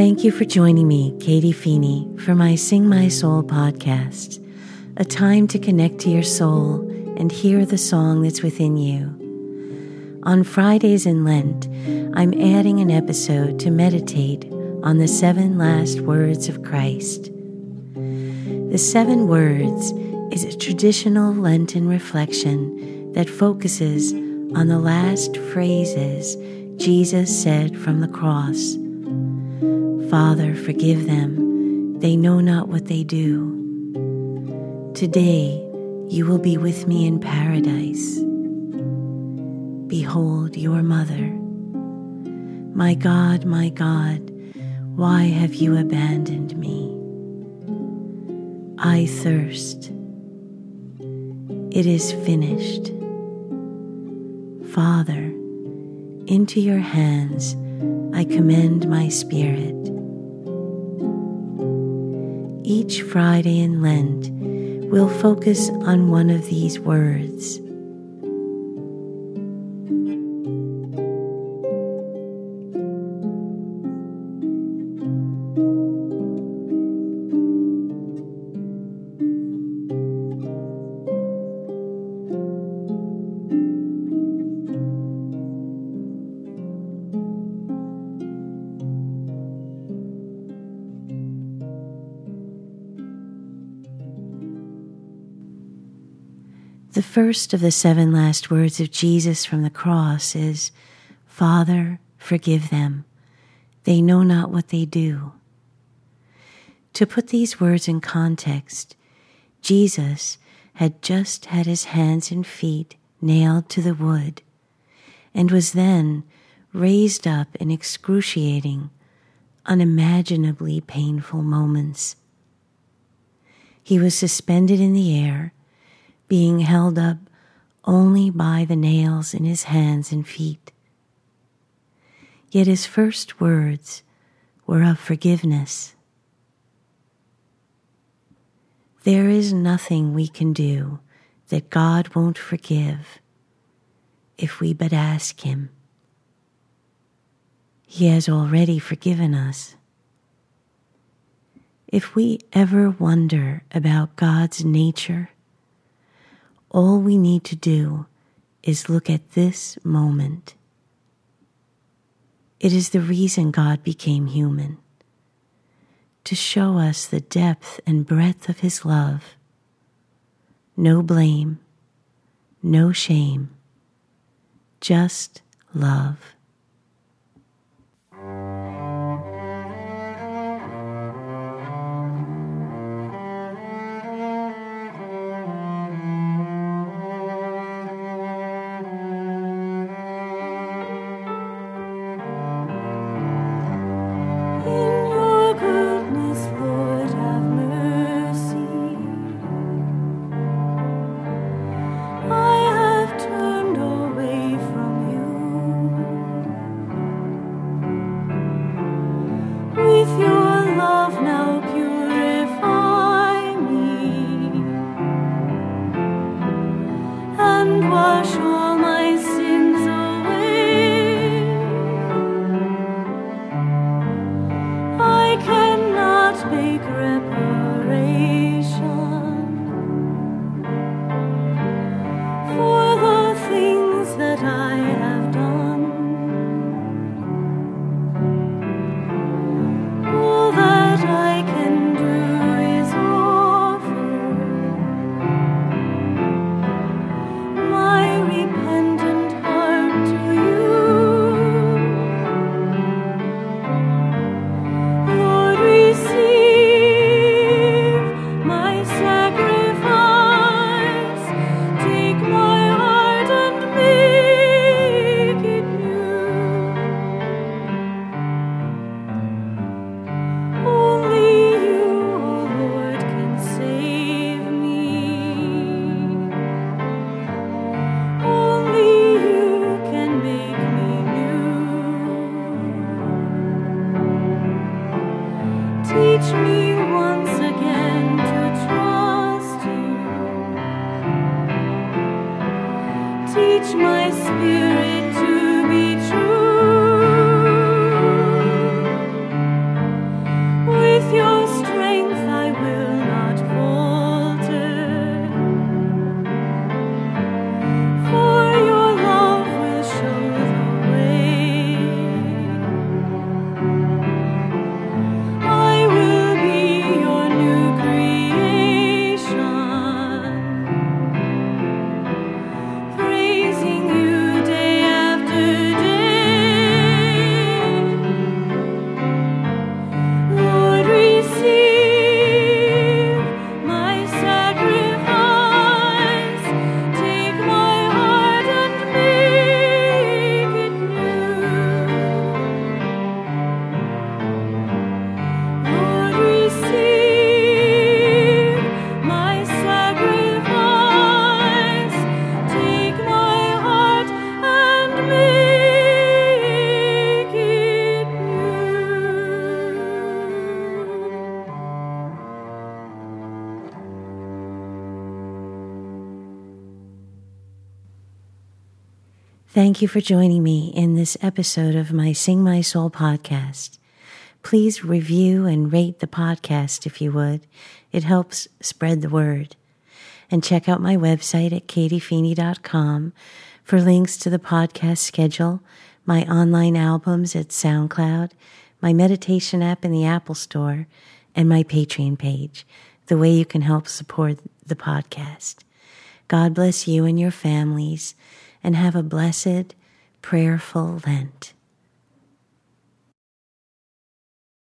Thank you for joining me, Katie Feeney, for my Sing My Soul podcast, a time to connect to your soul and hear the song that's within you. On Fridays in Lent, I'm adding an episode to meditate on the seven last words of Christ. The seven words is a traditional Lenten reflection that focuses on the last phrases Jesus said from the cross Father, forgive them, they know not what they do. Today you will be with me in paradise. Behold your mother. My God, my God, why have you abandoned me? I thirst. It is finished. Father, into your hands I commend my spirit. Each Friday in Lent, we'll focus on one of these words. The first of the seven last words of Jesus from the cross is, Father, forgive them. They know not what they do. To put these words in context, Jesus had just had his hands and feet nailed to the wood and was then raised up in excruciating, unimaginably painful moments. He was suspended in the air being held up only by the nails in his hands and feet. Yet his first words were of forgiveness. There is nothing we can do that God won't forgive if we but ask Him. He has already forgiven us. If we ever wonder about God's nature, all we need to do is look at this moment. It is the reason God became human to show us the depth and breadth of His love. No blame, no shame, just love. teach my spirit. Thank you for joining me in this episode of my Sing My Soul podcast. Please review and rate the podcast if you would. It helps spread the word. And check out my website at katiefeeney.com for links to the podcast schedule, my online albums at SoundCloud, my meditation app in the Apple Store, and my Patreon page, the way you can help support the podcast. God bless you and your families and have a blessed, prayerful Lent.